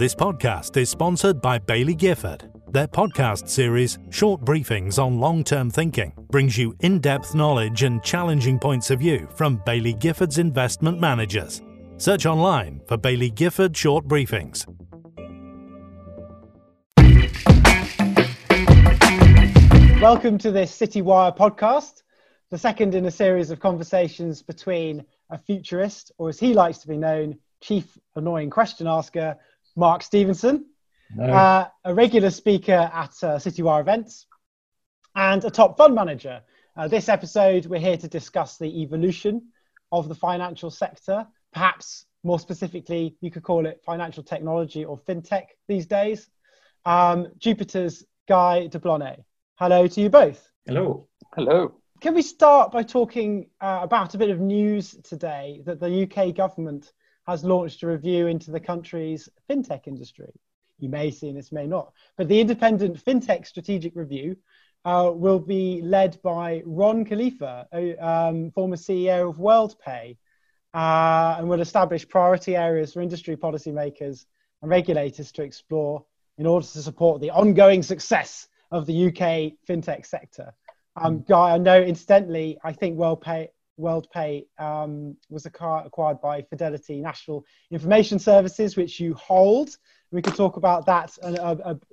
This podcast is sponsored by Baillie Gifford. Their podcast series, Short Briefings on Long Term Thinking, brings you in depth knowledge and challenging points of view from Baillie Gifford's investment managers. Search online for Baillie Gifford Short Briefings. Welcome to this Citywire podcast, the second in a series of conversations between a futurist, or as he likes to be known, chief annoying question asker, Mark Stevenson, No. uh, a regular speaker at uh, Citywire events, and a top fund manager. Uh, this episode, we're here to discuss the evolution of the financial sector. Perhaps more specifically, you could call it financial technology or fintech these days. Um, Jupiter's Guy de Blonay. Hello to you both. Hello. Hello. Can we start by talking uh, about a bit of news today that the UK government has launched a review into the country's fintech industry? You may see this, may not. But the independent fintech strategic review uh, will be led by Ron Kalifa, um, former CEO of WorldPay, uh, and will establish priority areas for industry policymakers and regulators to explore in order to support the ongoing success of the UK fintech sector. Um, Guy, I know incidentally, I think WorldPay, WorldPay um, was acqu- acquired by Fidelity National Information Services, which you hold. We could talk about that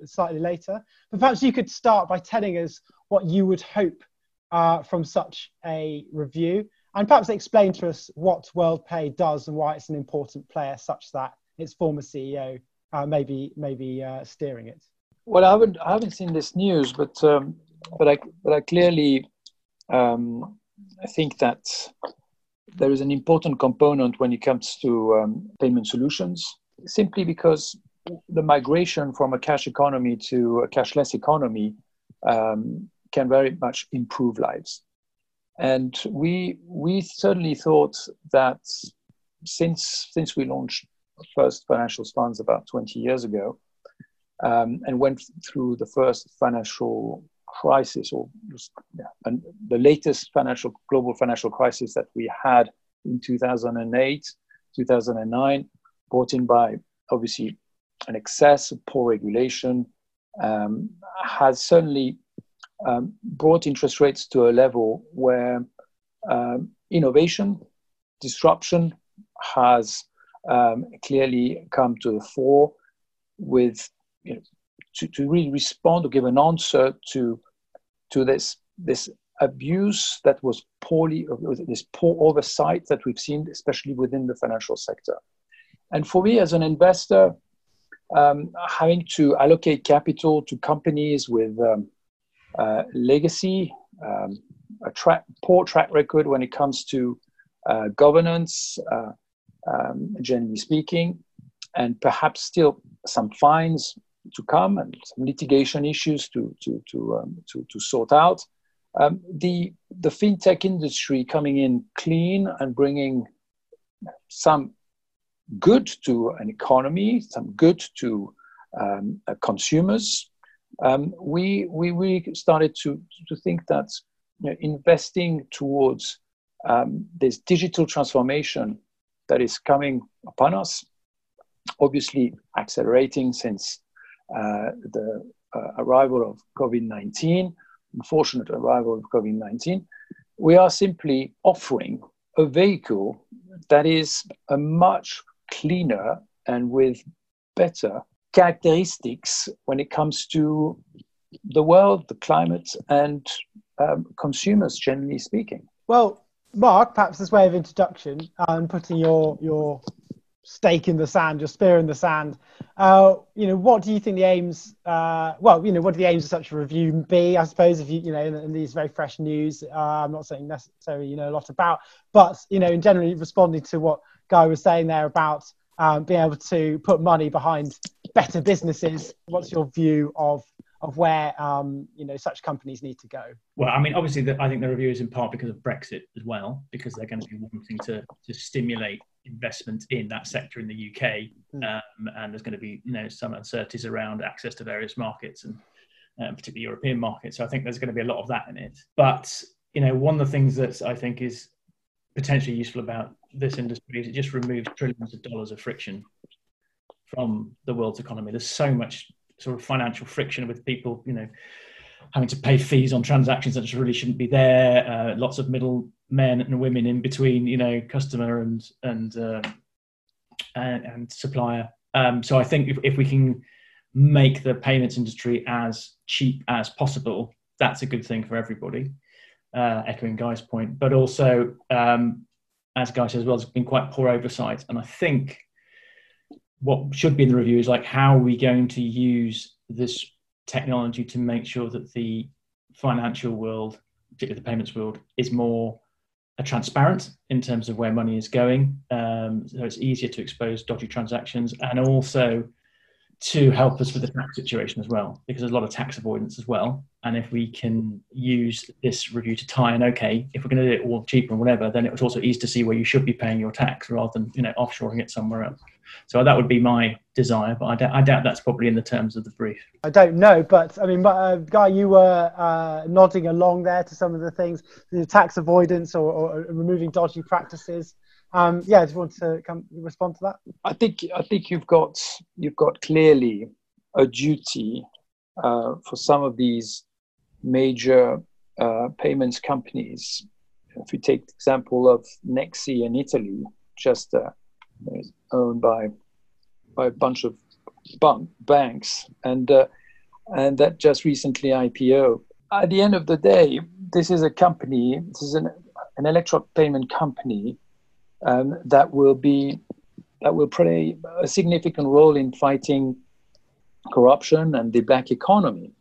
slightly later. But perhaps you could start by telling us what you would hope uh, from such a review, and perhaps explain to us what WorldPay does and why it's an important player, such that its former CEO uh, may be, may be uh, steering it. Well, I haven't I haven't seen this news, but um, but I but I clearly um, I think that there is an important component when it comes to um, payment solutions, simply because the migration from a cash economy to a cashless economy um, can very much improve lives. And we we certainly thought that since since we launched first financial funds about 20 years ago, um, and went through the first financial crisis or yeah, and the latest financial global financial crisis that we had in 2008 2009 brought in by obviously an excess of poor regulation um, has certainly um, brought interest rates to a level where um, innovation disruption has um, clearly come to the fore with you know, to, to really respond or give an answer to to this this abuse that was poorly this poor oversight that we've seen, especially within the financial sector. And for me, as an investor, um, having to allocate capital to companies with um, uh, legacy, um, a track, poor track record when it comes to uh, governance, uh, um, generally speaking, and perhaps still some fines to come and some litigation issues to to to um, to, to, sort out. Um, the the fintech industry coming in clean and bringing some good to an economy, some good to um, uh, consumers. Um, we we started to to think that you know, investing towards um, this digital transformation that is coming upon us, obviously accelerating since the uh, arrival of COVID 19, unfortunate arrival of COVID 19, we are simply offering a vehicle that is a much cleaner and with better characteristics when it comes to the world, the climate, and um, consumers, generally speaking. Well, Mark, perhaps this way of introduction and putting your your stake in the sand, your spear in the sand. Uh, you know, what do you think the aims? Uh, well, you know, what do the aims of such a review be? I suppose if you, you know, in, in these very fresh news, uh, I'm not saying necessarily you know a lot about, but you know, in generally responding to what Guy was saying there about um, being able to put money behind better businesses. What's your view of of where um, you know such companies need to go? Well, I mean, obviously, the, I think the review is in part because of Brexit as well, because they're going to be wanting to to stimulate investment in that sector in the UK, um, and there's going to be you know some uncertainties around access to various markets and uh, particularly European markets. So I think there's going to be a lot of that in it. But you know, one of the things that I think is potentially useful about this industry is it just removes trillions of dollars of friction from the world's economy. There's so much sort of financial friction with people, you know, having to pay fees on transactions that just really shouldn't be there. Uh, lots of middle men and women in between, you know, customer and and uh, and, and, supplier. Um, so I think if, if we can make the payments industry as cheap as possible, that's a good thing for everybody. Uh, echoing Guy's point, but also um, as Guy says, well, there's been quite poor oversight, and I think what should be in the review is like how are we going to use this technology to make sure that the financial world, particularly the payments world, is more uh, transparent in terms of where money is going. Um, so it's easier to expose dodgy transactions and also to help us with the tax situation as well, because there's a lot of tax avoidance as well. And if we can use this review to tie in, okay, if we're going to do it all cheaper and whatever, then it was also easy to see where you should be paying your tax rather than you know offshoring it somewhere else. So that would be my desire, but I, d- I doubt that's probably in the terms of the brief. I don't know, but I mean, uh, Guy, you were uh, nodding along there to some of the things, the tax avoidance or, or removing dodgy practices. Um, yeah, do you want to come respond to that? I think I think you've got you've got clearly a duty uh, for some of these major uh, payments companies. If you take the example of Nexi in Italy, just uh, owned by by a bunch of bank, banks, and uh, and that just recently IPO. At the end of the day, this is a company. This is an an electronic payment company um, that will be that will play a significant role in fighting corruption and the black economy.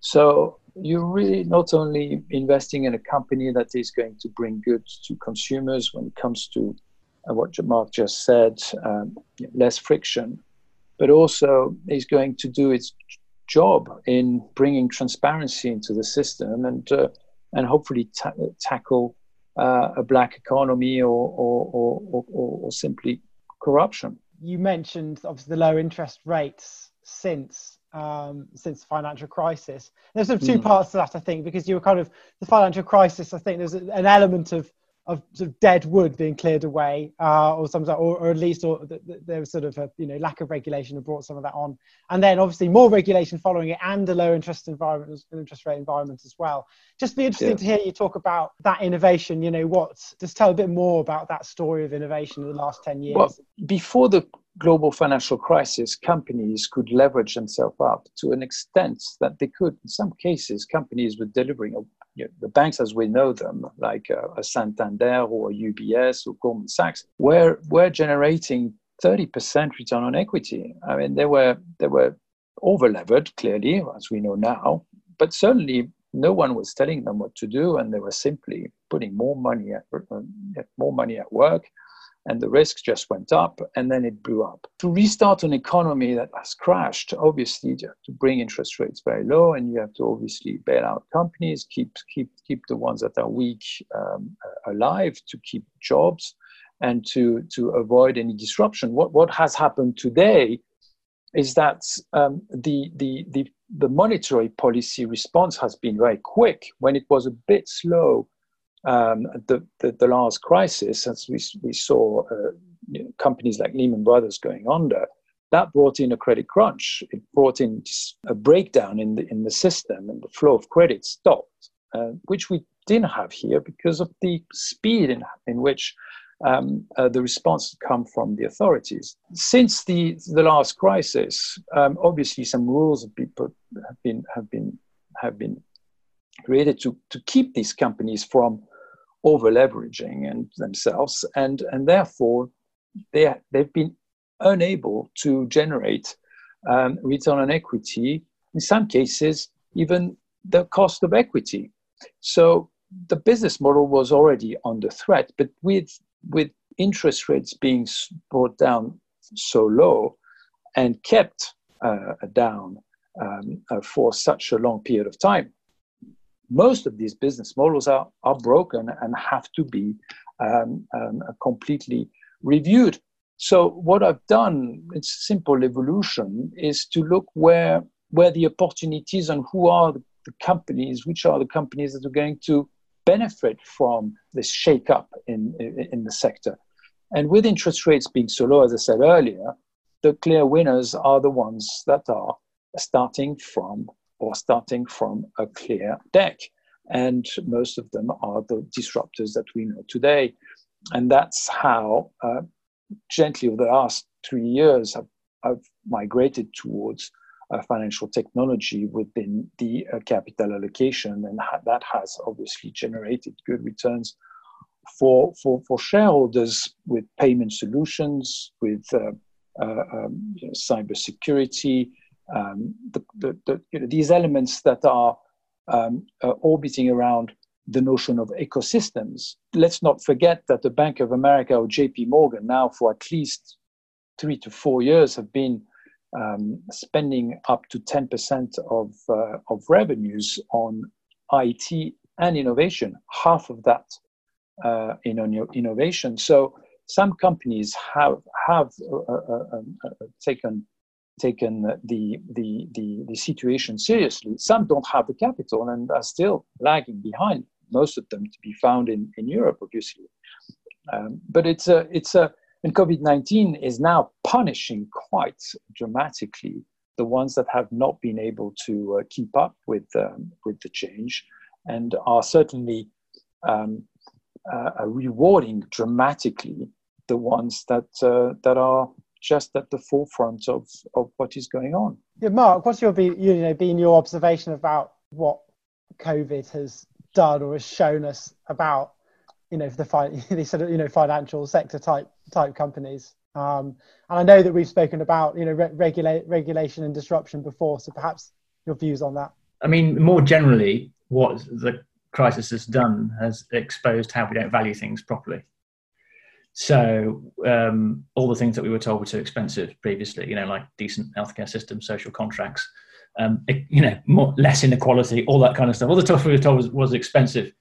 So you're really not only investing in a company that is going to bring goods to consumers when it comes to uh, what Mark just said, um, less friction, but also is going to do its job in bringing transparency into the system and uh, and hopefully ta- tackle uh, a black economy or or, or, or, or simply corruption. You mentioned obviously the low interest rates since um, since the financial crisis. There's sort of two mm. parts to that, I think, because you were kind of the financial crisis. I think there's an element of of sort of dead wood being cleared away, uh, or some, or, or at least, or th- th- there was sort of a you know lack of regulation that brought some of that on, and then obviously more regulation following it, and a low interest environment, interest rate environment as well. Just be interesting yeah. to hear you talk about that innovation. You know, what just tell a bit more about that story of innovation in the last ten years. Well, before the global financial crisis, companies could leverage themselves up to an extent that they could, in some cases, companies were delivering you know, the banks as we know them, like uh, a Santander or a UBS or Goldman Sachs, were were generating 30% return on equity. I mean, they were they were over levered clearly, as we know now, but certainly no one was telling them what to do, and they were simply putting more money at uh, more money at work and the risk just went up and then it blew up. To restart an economy that has crashed, obviously you have to bring interest rates very low and you have to obviously bail out companies, keep keep keep the ones that are weak um, alive, to keep jobs and to to avoid any disruption. What what has happened today is that um, the, the the the monetary policy response has been very quick when it was a bit slow um, the, the, the, last crisis, as we, we saw uh, you know, companies like Lehman Brothers going under, that brought in a credit crunch. It brought in a breakdown in the, in the system, and the flow of credit stopped, uh, which we didn't have here because of the speed in, in which um, uh, the response had come from the authorities. Since the, the last crisis, um, obviously some rules have been, put, have been, have been, have been created to, to keep these companies from over leveraging and themselves and and therefore they they've been unable to generate um, return on equity in some cases even the cost of equity. So the business model was already under threat but with with interest rates being brought down so low and kept uh, down um, uh, for such a long period of time most of these business models are, are broken and have to be um, um, completely reviewed. So what I've done, it's simple evolution, is to look where where the opportunities and who are the, companies, which are the companies that are going to benefit from this shake up in, in, in the sector. And with interest rates being so low, as I said earlier, the clear winners are the ones that are starting from or starting from a clear deck. And most of them are the disruptors that we know today. And that's how uh, gently over the last three years have, have migrated towards uh, financial technology within the uh, capital allocation. And ha- that has obviously generated good returns for, for, for shareholders with payment solutions, with uh, uh um, you know, cybersecurity, um, the, the, the, you know, these elements that are um, uh, orbiting around the notion of ecosystems. Let's not forget that the Bank of America or JP Morgan now for at least three to four years have been um, spending up to 10% of, uh, of revenues on IT and innovation, half of that uh, in innovation. So some companies have, have uh, uh, uh taken taken the, the, the, the, situation seriously. Some don't have the capital and are still lagging behind, most of them to be found in, in Europe, obviously. Um, but it's a, it's a, and COVID 19 is now punishing quite dramatically the ones that have not been able to uh, keep up with, um, with the change and are certainly um, uh, rewarding dramatically the ones that, uh, that are just at the forefront of, of what is going on. Yeah, Mark, what's your be you know been your observation about what COVID has done or has shown us about you know the fi- these sort of you know financial sector type type companies? Um, and I know that we've spoken about you know re- regulate regulation and disruption before, so perhaps your views on that. I mean, more generally, what the crisis has done has exposed how we don't value things properly. So um, all the things that we were told were too expensive previously, you know, like decent healthcare system, social contracts, um, you know, more, less inequality, all that kind of stuff. All the stuff we were told was, was expensive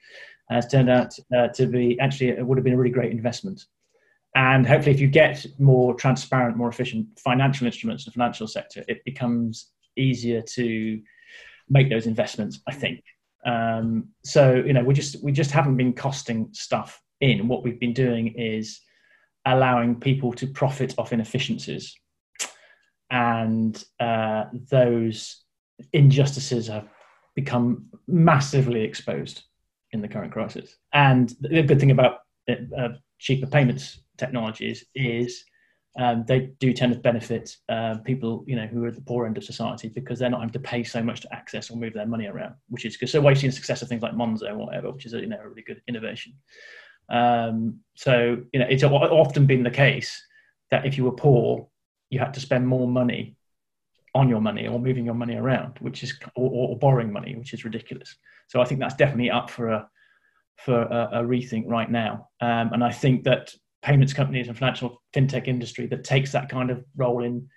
has turned out uh, to be actually it would have been a really great investment. And hopefully, if you get more transparent, more efficient financial instruments in the financial sector, it becomes easier to make those investments. I think. Um, so you know, we just we just haven't been costing stuff in. What we've been doing is allowing people to profit off inefficiencies. And uh, those injustices have become massively exposed in the current crisis. And the good thing about uh, cheaper payments technologies is um, they do tend to benefit uh, people, you know, who are at the poor end of society because they're not having to pay so much to access or move their money around, which is good. So why you see the success of things like Monzo or whatever, which is a, you know a really good innovation. Um, so you know, it's often been the case that if you were poor, you had to spend more money on your money or moving your money around, which is or, or borrowing money, which is ridiculous. So I think that's definitely up for a for a, a rethink right now. Um, and I think that payments companies and financial fintech industry that takes that kind of role in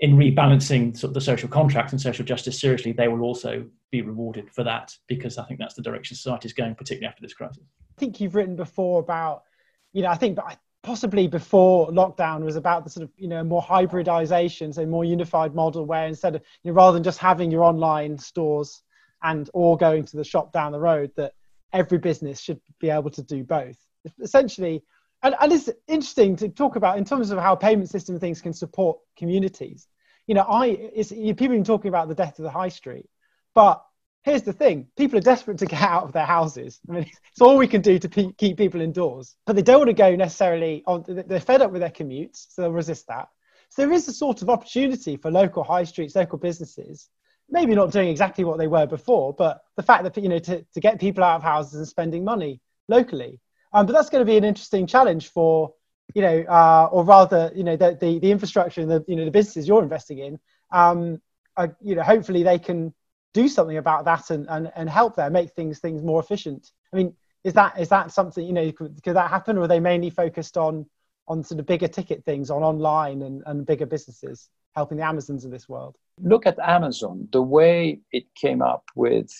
in rebalancing sort of the social contract and social justice seriously, they will also be rewarded for that because I think that's the direction society is going, particularly after this crisis. I think you've written before about, you know, I think possibly before lockdown was about the sort of, you know, more hybridization, so more unified model where instead of, you know, rather than just having your online stores and or going to the shop down the road, that every business should be able to do both. Essentially, and, and it's interesting to talk about in terms of how payment system things can support communities. You know, I it's, people have been talking about the death of the high street, but here's the thing. People are desperate to get out of their houses. I mean it's all we can do to pe- keep people indoors. But they don't want to go necessarily on they're fed up with their commutes so they'll resist that. So there is a sort of opportunity for local high streets local businesses maybe not doing exactly what they were before but the fact that you know to, to get people out of houses and spending money locally. Um, but that's going to be an interesting challenge for you know uh, or rather you know the, the, the infrastructure and the you know the businesses you're investing in. Um, uh, you know hopefully they can do something about that and, and, and help there, make things things more efficient. I mean, is that is that something you know could, could that happen, or are they mainly focused on on sort of bigger ticket things, on online and, and bigger businesses, helping the Amazons of this world? Look at Amazon, the way it came up with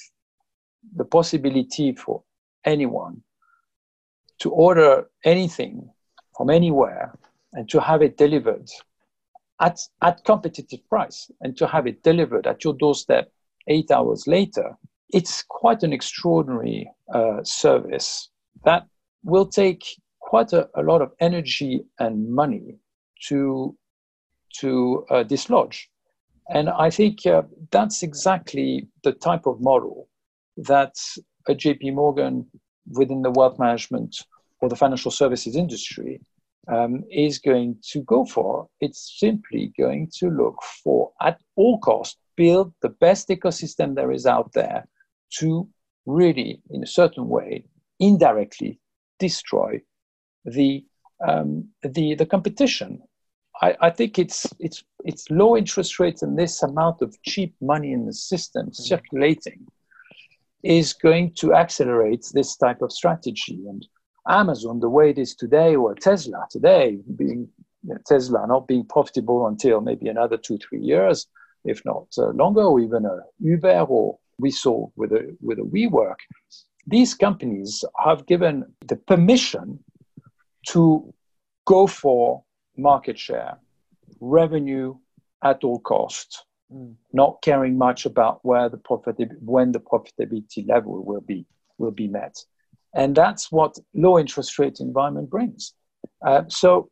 the possibility for anyone to order anything from anywhere and to have it delivered at, at competitive price and to have it delivered at your doorstep eight hours later, it's quite an extraordinary uh, service that will take quite a, a, lot of energy and money to to uh, dislodge. And I think uh, that's exactly the type of model that a JP Morgan within the wealth management or the financial services industry um, is going to go for. It's simply going to look for, at all costs, build the best ecosystem there is out there to really, in a certain way, indirectly destroy the um, the the competition. I, I, think it's it's it's low interest rates and this amount of cheap money in the system mm-hmm. circulating is going to accelerate this type of strategy. And Amazon, the way it is today, or Tesla today, being you know, Tesla not being profitable until maybe another two three years, if not uh, longer, or even a Uber or we saw with a with a WeWork, these companies have given the permission to go for market share, revenue at all costs, mm. not caring much about where the profitability when the profitability level will be will be met, and that's what low interest rate environment brings. Uh, so,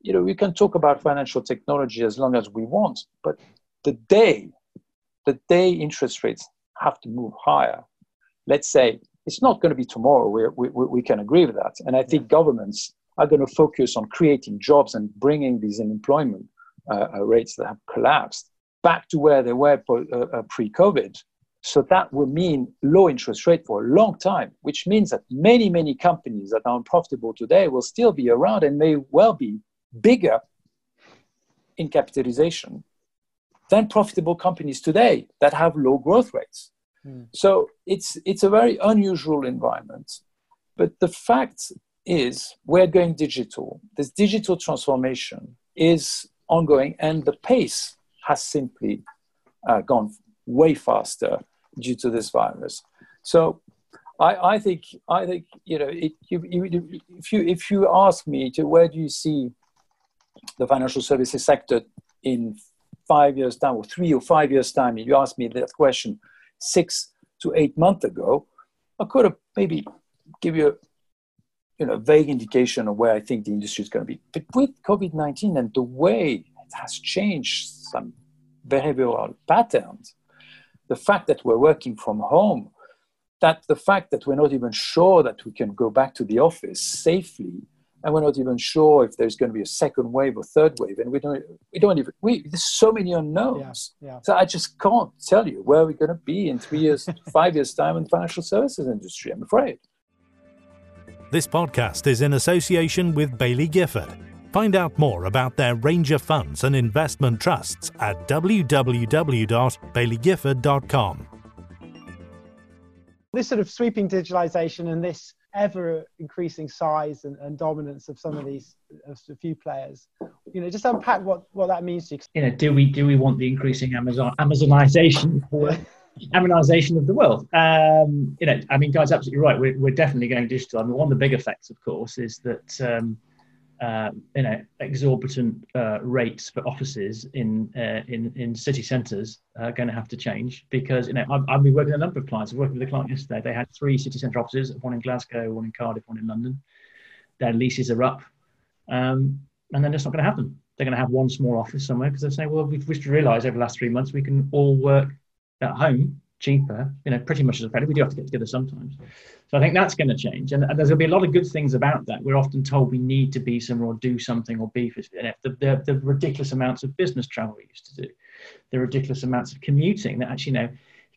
you know, we can talk about financial technology as long as we want, but the day the day interest rates have to move higher, let's say it's not going to be tomorrow. We, we, we can agree with that. And I think governments are going to focus on creating jobs and bringing these unemployment uh, uh rates that have collapsed back to where they were uh, uh, pre-COVID. So that will mean low interest rate for a long time, which means that many, many companies that are unprofitable today will still be around and may well be bigger in capitalization than profitable companies today that have low growth rates. Mm. So it's, it's a very unusual environment. But the fact is, we're going digital. This digital transformation is ongoing, and the pace has simply uh, gone way faster due to this virus. So I, I think I think you know it, you, you, if you if you ask me to where do you see the financial services sector in five years time or three or five years time you asked me that question six to eight months ago i could have maybe give you a you know vague indication of where i think the industry is going to be. But with covid-19 and the way it has changed some behavioral patterns the fact that we're working from home that the fact that we're not even sure that we can go back to the office safely and we're not even sure if there's going to be a second wave or third wave, and we don't we don't even we there's so many unknowns. Yeah, yeah. So I just can't tell you where we're going to be in three years, five years time in the financial services industry. I'm afraid. This podcast is in association with Baillie Gifford. Find out more about their range of funds and investment trusts at www.bailliegifford.com This sort of sweeping digitalization and this ever increasing size and, and, dominance of some of these of a few players. You know just unpack what what that means to you. You know do we do we want the increasing amazon amazonization amazonization of the world. Um you know i mean guys absolutely right. We're, we're definitely going digital. I mean one of the big effects of course is that um uh, you know exorbitant uh, rates for offices in uh, in in city centres are going to have to change because you know I've, I've, been working with a number of clients. I was working with a client yesterday. They had three city centre offices, one in Glasgow, one in Cardiff, one in London. Their leases are up, um, and then it's not going to happen. They're going to have one small office somewhere because they say, well, we've just realised over the last three months we can all work at home cheaper, you know, pretty much as a effective. We do have to get together sometimes. So I think that's going to change. And, and, there's going to be a lot of good things about that. We're often told we need to be somewhere or do something or be, the, the, the ridiculous amounts of business travel we used to do, the ridiculous amounts of commuting that actually, you know,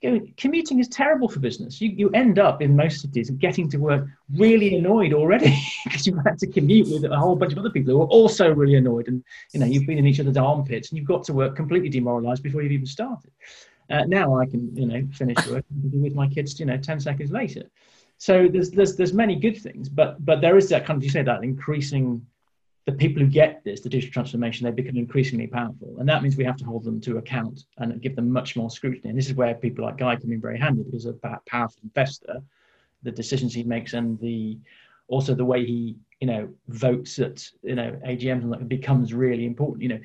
you know, commuting is terrible for business. You, you end up in most cities getting to work really annoyed already because you've had to commute with a whole bunch of other people who are also really annoyed. And, you know, you've been in each other's armpits and you've got to work completely demoralized before you've even started. Uh, now I can, you know, finish work with my kids, you know, 10 seconds later. So there's, there's, there's many good things, but, but there is that kind of, you say that increasing the people who get this, the digital transformation, they become increasingly powerful. And that means we have to hold them to account and give them much more scrutiny. And this is where people like Guy come in very handy because of that powerful investor, the decisions he makes and the, also the way he, you know, votes at, you know, AGMs and that becomes really important. You know,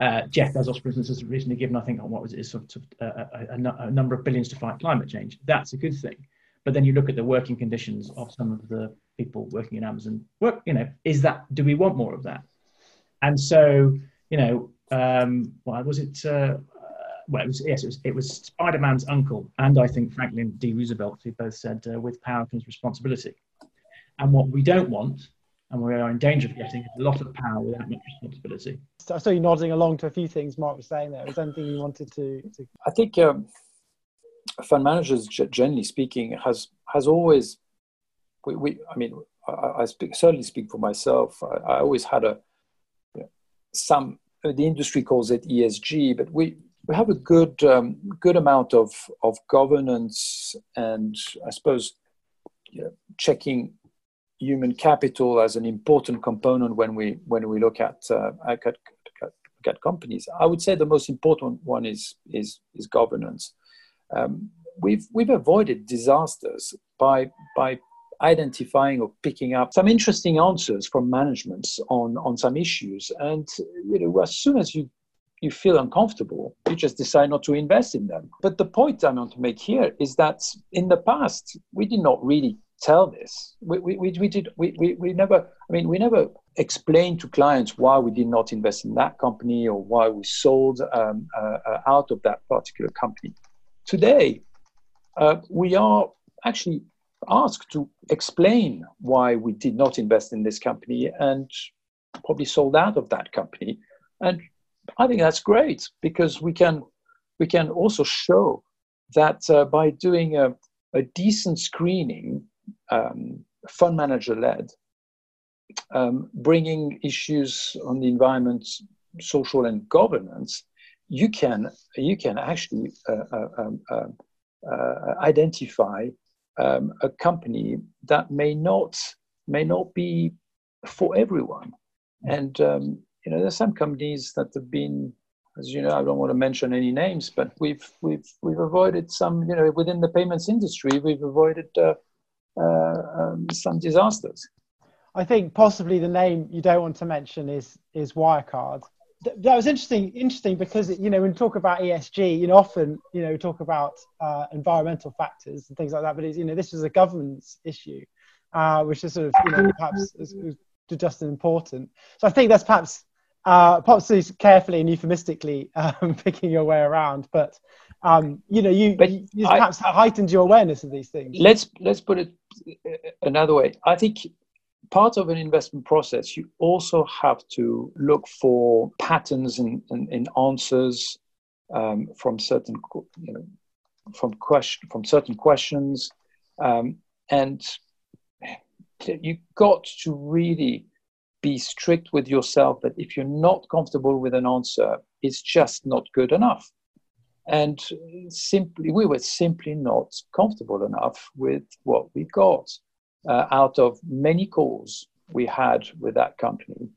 uh, Jeff Bezos, for instance, has recently given, I think, on what was it, sort of uh, a, a, a, number of billions to fight climate change. That's a good thing. But then you look at the working conditions of some of the people working in Amazon. Work, you know, is that? Do we want more of that? And so, you know, um, well, was it? Uh, well, it was, yes, it was, it was Spider Man's uncle, and I think Franklin D. Roosevelt, who both said, uh, with power comes responsibility. And what we don't want, and we are in danger of getting, a lot of power without much responsibility. So I saw you nodding along to a few things Mark was saying there. Was there anything you wanted to? to... I think um, fund managers, generally speaking, has has always, we, we I mean, I, I speak, certainly speak for myself. I, I always had a you know, some the industry calls it ESG, but we we have a good um, good amount of of governance and I suppose you know, checking human capital as an important component when we when we look at, uh, at, at, at companies. I would say the most important one is is is governance. Um, we've we've avoided disasters by by identifying or picking up some interesting answers from managements on on some issues and you know as soon as you you feel uncomfortable, you just decide not to invest in them. But the point I want to make here is that in the past, we did not really tell this. We, we, we, did, we, we, we never, I mean, we never explained to clients why we did not invest in that company or why we sold um, uh, out of that particular company. Today, uh, we are actually asked to explain why we did not invest in this company and probably sold out of that company. And I think that's great because we can we can also show that uh, by doing a, a decent screening, um, fund manager led, um, bringing issues on the environment, social and governance, you can you can actually uh, uh, um, uh, uh identify um, a company that may not may not be for everyone, and um, you know, there's some companies that have been, as you know, I don't want to mention any names, but we've we've we've avoided some, you know, within the payments industry, we've avoided uh, um, some disasters. I think possibly the name you don't want to mention is is Wirecard. That was interesting, interesting because you know when we talk about ESG, you know often you know we talk about uh, environmental factors and things like that, but you know this is a governance issue, uh, which is sort of you know perhaps is, is just as important. So I think that's perhaps uh, possibly carefully and euphemistically um, picking your way around, but um, you know, you, you, you I, perhaps heightened your awareness of these things. Let's let's put it uh, another way. I think part of an investment process, you also have to look for patterns in, in, in answers um, from certain, you know, from question from certain questions, um, and you got to really be strict with yourself that if you're not comfortable with an answer, it's just not good enough. And simply, we were simply not comfortable enough with what we got uh, out of many calls we had with that company.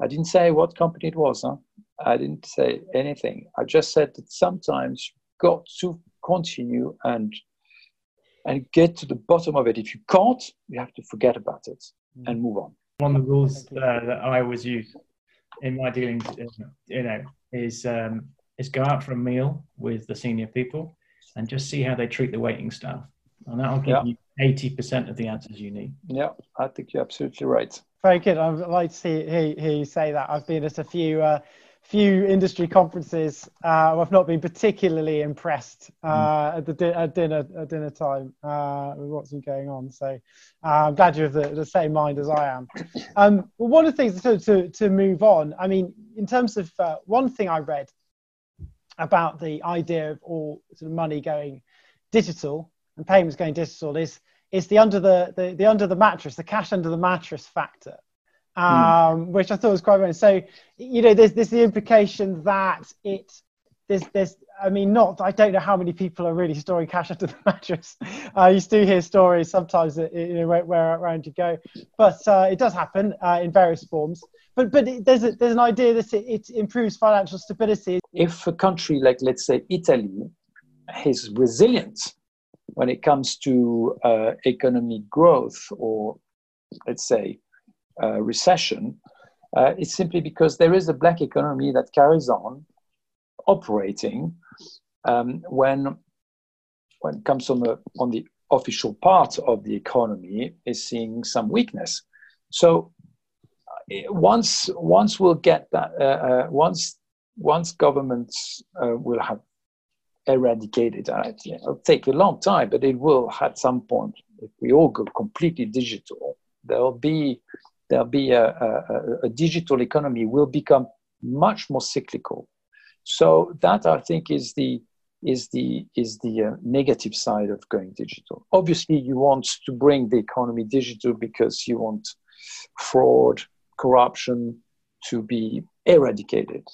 I didn't say what company it was. Huh? I didn't say anything. I just said that sometimes you've got to continue and and get to the bottom of it. If you can't, you have to forget about it and move on one of the rules uh, that I always use in my dealings, you know, is um, is go out for a meal with the senior people and just see how they treat the waiting staff, and that'll give yeah. you eighty percent of the answers you need. Yeah, I think you're absolutely right. Very good. I'd like to see, hear, hear you say that. I've been at a few uh, few industry conferences uh, I've not been particularly impressed uh, mm. at the di- at dinner at dinner time uh, with what's been going on. So uh, I'm glad you have the, the same mind as I am. Um, well, one of the things to, to, to move on, I mean, in terms of uh, one thing I read about the idea of all sort of money going digital and payments going digital is is the under the, the, the under the mattress, the cash under the mattress factor. Hmm. um, mm. which I thought was quite funny. So, you know, there's there's the implication that it there's there's I mean, not I don't know how many people are really storing cash under the mattress. Uh, you do hear stories sometimes that you know where, where around you go, but uh, it does happen uh, in various forms. But but it, there's a, there's an idea that it, it improves financial stability. If a country like let's say Italy is resilient when it comes to uh, economic growth or let's say uh, recession, uh, it's simply because there is a black economy that carries on operating um, when when it comes on the on the official part of the economy is seeing some weakness. So uh, once once we'll get that uh, uh, once once governments uh, will have eradicated, uh, it'll take a long time, but it will at some point. If we all go completely digital, there'll be there'll be a, a, a digital economy will become much more cyclical. So that I think is the is the is the uh, negative side of going digital. Obviously, you want to bring the economy digital because you want fraud, corruption to be eradicated,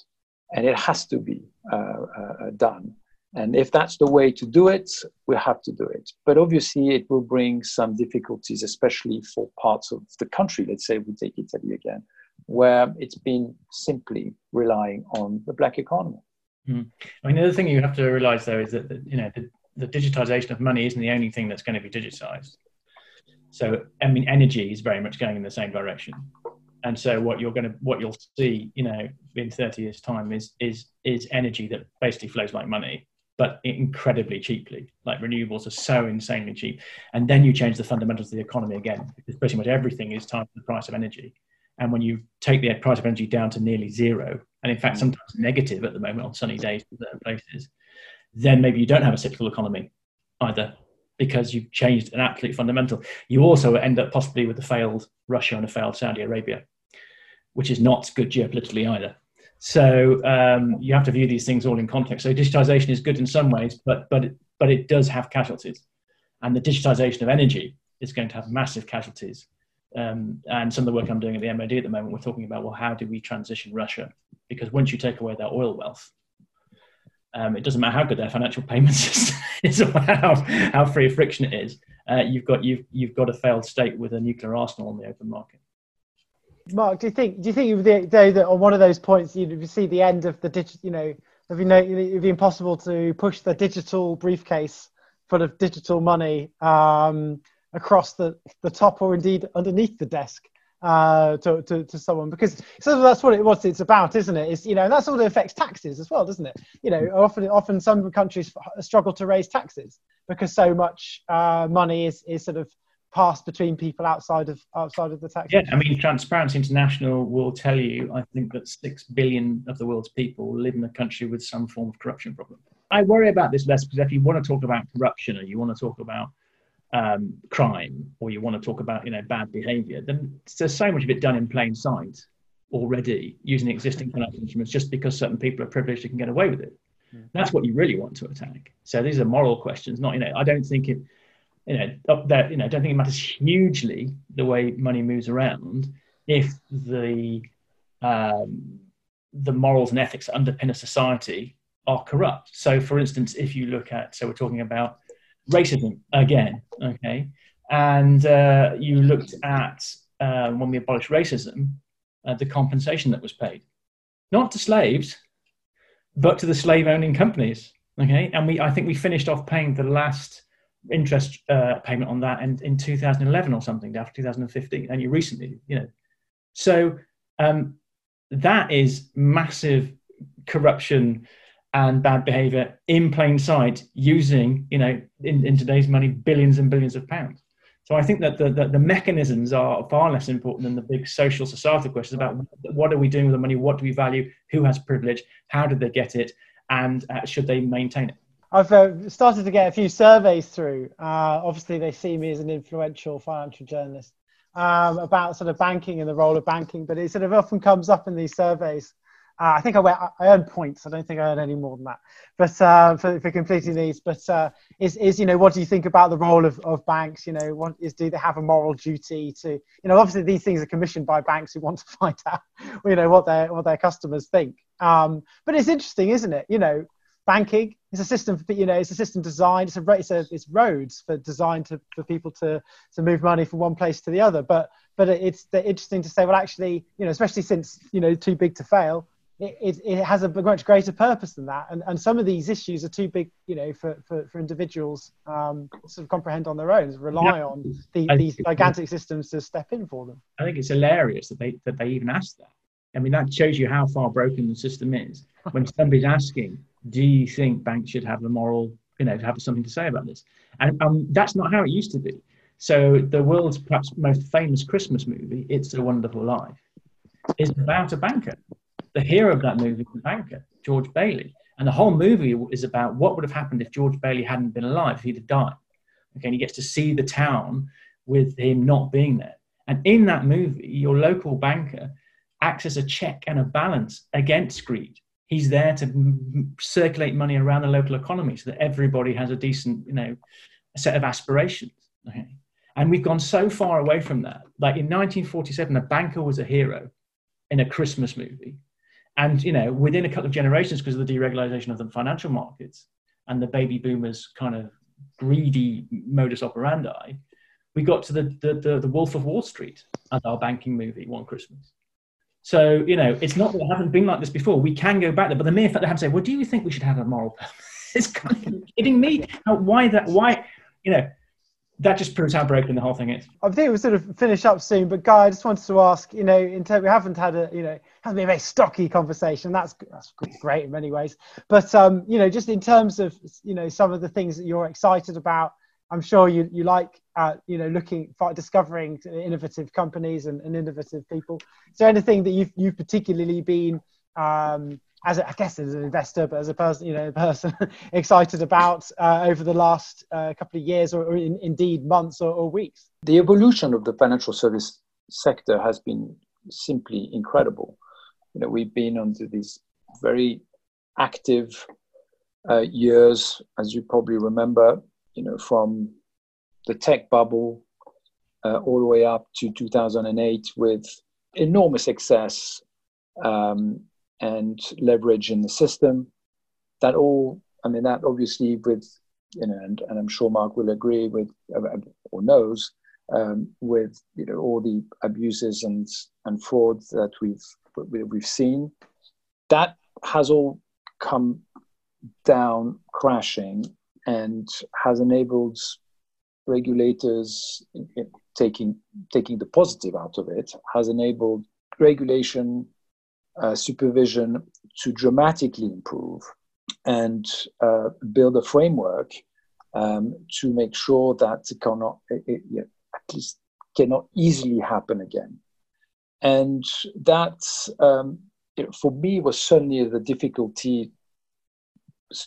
and it has to be uh, uh, done. And if that's the way to do it, we have to do it. But obviously, it will bring some difficulties, especially for parts of the country. Let's say we take Italy again, where it's been simply relying on the black economy. Mm. I mean, the other thing you have to realize, though, is that you know the, the digitization of money isn't the only thing that's going to be digitized. So, I mean, energy is very much going in the same direction and so what you're going to what you'll see you know in 30 years time is is is energy that basically flows like money but incredibly cheaply. Like renewables are so insanely cheap. And then you change the fundamentals of the economy again, because pretty much everything is tied to the price of energy. And when you take the price of energy down to nearly zero, and in fact, sometimes negative at the moment on sunny days in certain places, then maybe you don't have a cyclical economy either because you've changed an absolute fundamental. You also end up possibly with a failed Russia and a failed Saudi Arabia, which is not good geopolitically either. So um, you have to view these things all in context. So digitization is good in some ways, but but it, but it does have casualties, and the digitization of energy is going to have massive casualties. Um, and some of the work I'm doing at the MOD at the moment, we're talking about well, how do we transition Russia? Because once you take away their oil wealth, um, it doesn't matter how good their financial payment system is or how, how free of friction it is. Uh, you've got you've you've got a failed state with a nuclear arsenal on the open market. Mark, do you think do you think the that on one of those points you see the end of the digital, you know, if you know it'd be impossible to push the digital briefcase full of digital money um, across the, the top or indeed underneath the desk uh, to, to, to someone because so that's what it what it's about, isn't it? Is you know that's all that affects taxes as well, doesn't it? You know, often often some countries struggle to raise taxes because so much uh, money is is sort of passed between people outside of outside of the tax. Yeah, I mean, Transparency International will tell you, I think that six billion of the world's people live in a country with some form of corruption problem. I worry about this less because if you want to talk about corruption or you want to talk about um, crime or you want to talk about you know bad behaviour, then there's so much of it done in plain sight already using existing financial instruments just because certain people are privileged and can get away with it. That's what you really want to attack. So these are moral questions, not you know. I don't think it you know, up there, you know, I don't think it matters hugely the way money moves around if the um, the morals and ethics that underpin a society are corrupt. So, for instance, if you look at, so we're talking about racism again, okay, and uh, you looked at uh, when we abolished racism, uh, the compensation that was paid, not to slaves, but to the slave-owning companies, okay, and we, I think we finished off paying the last interest uh, payment on that in, in 2011 or something after 2015 and you recently you know. So um, that is massive corruption and bad behavior in plain sight using you know in, in today's money billions and billions of pounds so i think that the, the, the mechanisms are far less important than the big social societal questions about what are we doing with the money what do we value who has privilege how did they get it and uh, should they maintain it I've uh, started to get a few surveys through. Uh, obviously, they see me as an influential financial journalist um, about sort of banking and the role of banking, but it sort of often comes up in these surveys. Uh, I think I, went, I earned points. I don't think I earned any more than that, but uh, for, for completing these. But uh, is, is you know what do you think about the role of, of banks? You know, what is do they have a moral duty to you know obviously these things are commissioned by banks who want to find out you know what their what their customers think. Um, but it's interesting, isn't it? You know, banking is a system for you know it's a system designed it's a it's a it's roads for designed to for people to to move money from one place to the other but but it's interesting to say well actually you know especially since you know too big to fail it, it, it has a much greater purpose than that and and some of these issues are too big you know for for, for individuals um sort of comprehend on their own rely yeah. on the, these gigantic systems to step in for them i think it's hilarious that they that they even ask that i mean that shows you how far broken the system is when somebody's asking do you think banks should have a moral, you know, have something to say about this? And um, that's not how it used to be. So the world's perhaps most famous Christmas movie, It's a Wonderful Life, is about a banker. The hero of that movie a banker George Bailey. And the whole movie is about what would have happened if George Bailey hadn't been alive, if he'd have died. Okay, and he gets to see the town with him not being there. And in that movie, your local banker acts as a check and a balance against greed. He's there to m- circulate money around the local economy so that everybody has a decent, you know, set of aspirations. Okay? And we've gone so far away from that. Like in 1947, a banker was a hero in a Christmas movie. And, you know, within a couple of generations, because of the deregulation of the financial markets and the baby boomers kind of greedy modus operandi, we got to the, the, the, the Wolf of Wall Street as our banking movie one Christmas. So, you know, it's not that it hasn't been like this before. We can go back there, but the mere fact they have to say, well, do you think we should have a moral purpose? it's kind of kidding me. Why that? Why, you know, that just proves how broken the whole thing is. I think we'll sort of finish up soon, but Guy, I just wanted to ask, you know, in terms, we haven't had a, you know, hasn't been a very stocky conversation. That's that's great in many ways, but um, you know, just in terms of, you know, some of the things that you're excited about, I'm sure you you like, uh, you know, looking for discovering innovative companies and, and innovative people. Is there anything that you've you've particularly been um, as a, I guess as an investor, but as a person, you know, person excited about uh, over the last uh, couple of years, or, or in, indeed months or, or, weeks? The evolution of the financial service sector has been simply incredible. You know, we've been under these very active uh, years, as you probably remember. You know, from the tech bubble uh, all the way up to 2008, with enormous success. Um, and leverage in the system. That all, I mean, that obviously with, you know, and, and I'm sure Mark will agree with uh, or knows um, with you know all the abuses and and frauds that we've we've seen. That has all come down crashing and has enabled regulators taking taking the positive out of it has enabled regulation uh, supervision to dramatically improve and uh, build a framework um, to make sure that it cannot, it, it, at least cannot easily happen again. And that, um, for me, was certainly the difficulty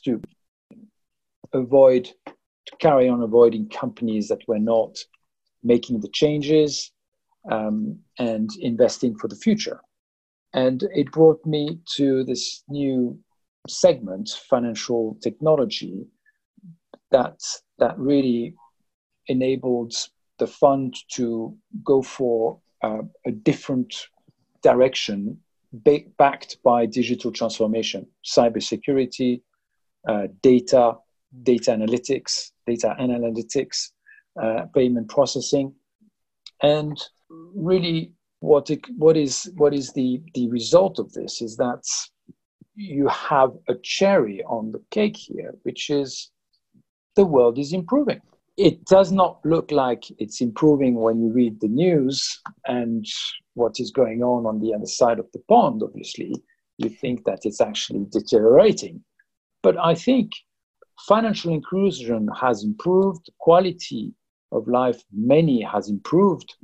to avoid, to carry on avoiding companies that were not making the changes um, and investing for the future. And it brought me to this new segment, financial technology, that, that really enabled the fund to go for uh, a different direction ba- backed by digital transformation, cybersecurity, uh, data, data analytics, data analytics, uh, payment processing, and really what it, what is what is the the result of this is that you have a cherry on the cake here, which is the world is improving. It does not look like it's improving when you read the news and what is going on on the other side of the pond. Obviously, you think that it's actually deteriorating, but I think financial inclusion has improved, quality of life many has improved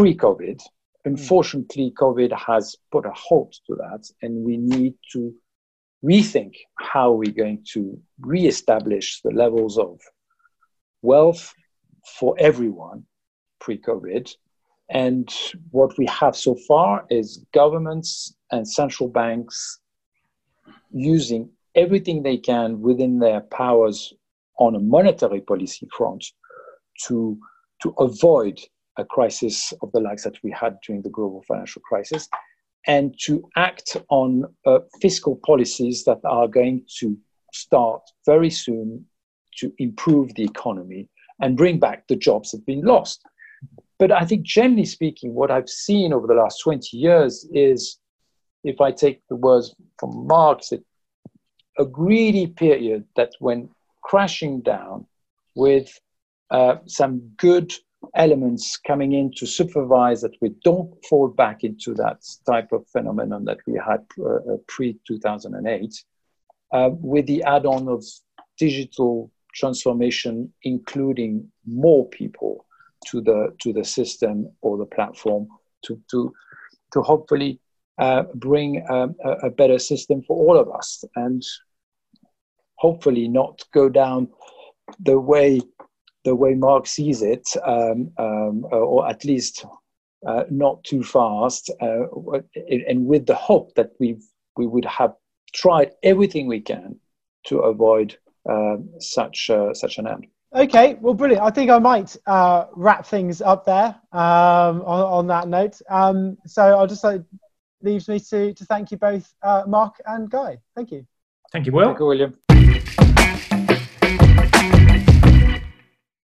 pre COVID. Hmm. Unfortunately, COVID has put a halt to that, and we need to rethink how we're going to re-establish the levels of wealth for everyone pre-COVID. And what we have so far is governments and central banks using everything they can within their powers on a monetary policy front to, to avoid a crisis of the likes that we had during the global financial crisis, and to act on uh, fiscal policies that are going to start very soon to improve the economy and bring back the jobs that have been lost. But I think, generally speaking, what I've seen over the last 20 years is, if I take the words from Mark's, a greedy period that went crashing down with uh, some good elements coming in to supervise that we don't fall back into that type of phenomenon that we had uh, uh pre 2008, uh, with the add on of digital transformation, including more people to the to the system or the platform to to to hopefully uh, bring um, a, a, better system for all of us and hopefully not go down the way the way Mark sees it, um, um, or at least uh, not too fast, uh, and with the hope that we we would have tried everything we can to avoid uh, such uh, such an end. Okay, well, brilliant. I think I might uh, wrap things up there um, on, on, that note. Um, so I'll just like leaves me to to thank you both, uh, Mark and Guy. Thank you. Thank you, Will. Thank you, William.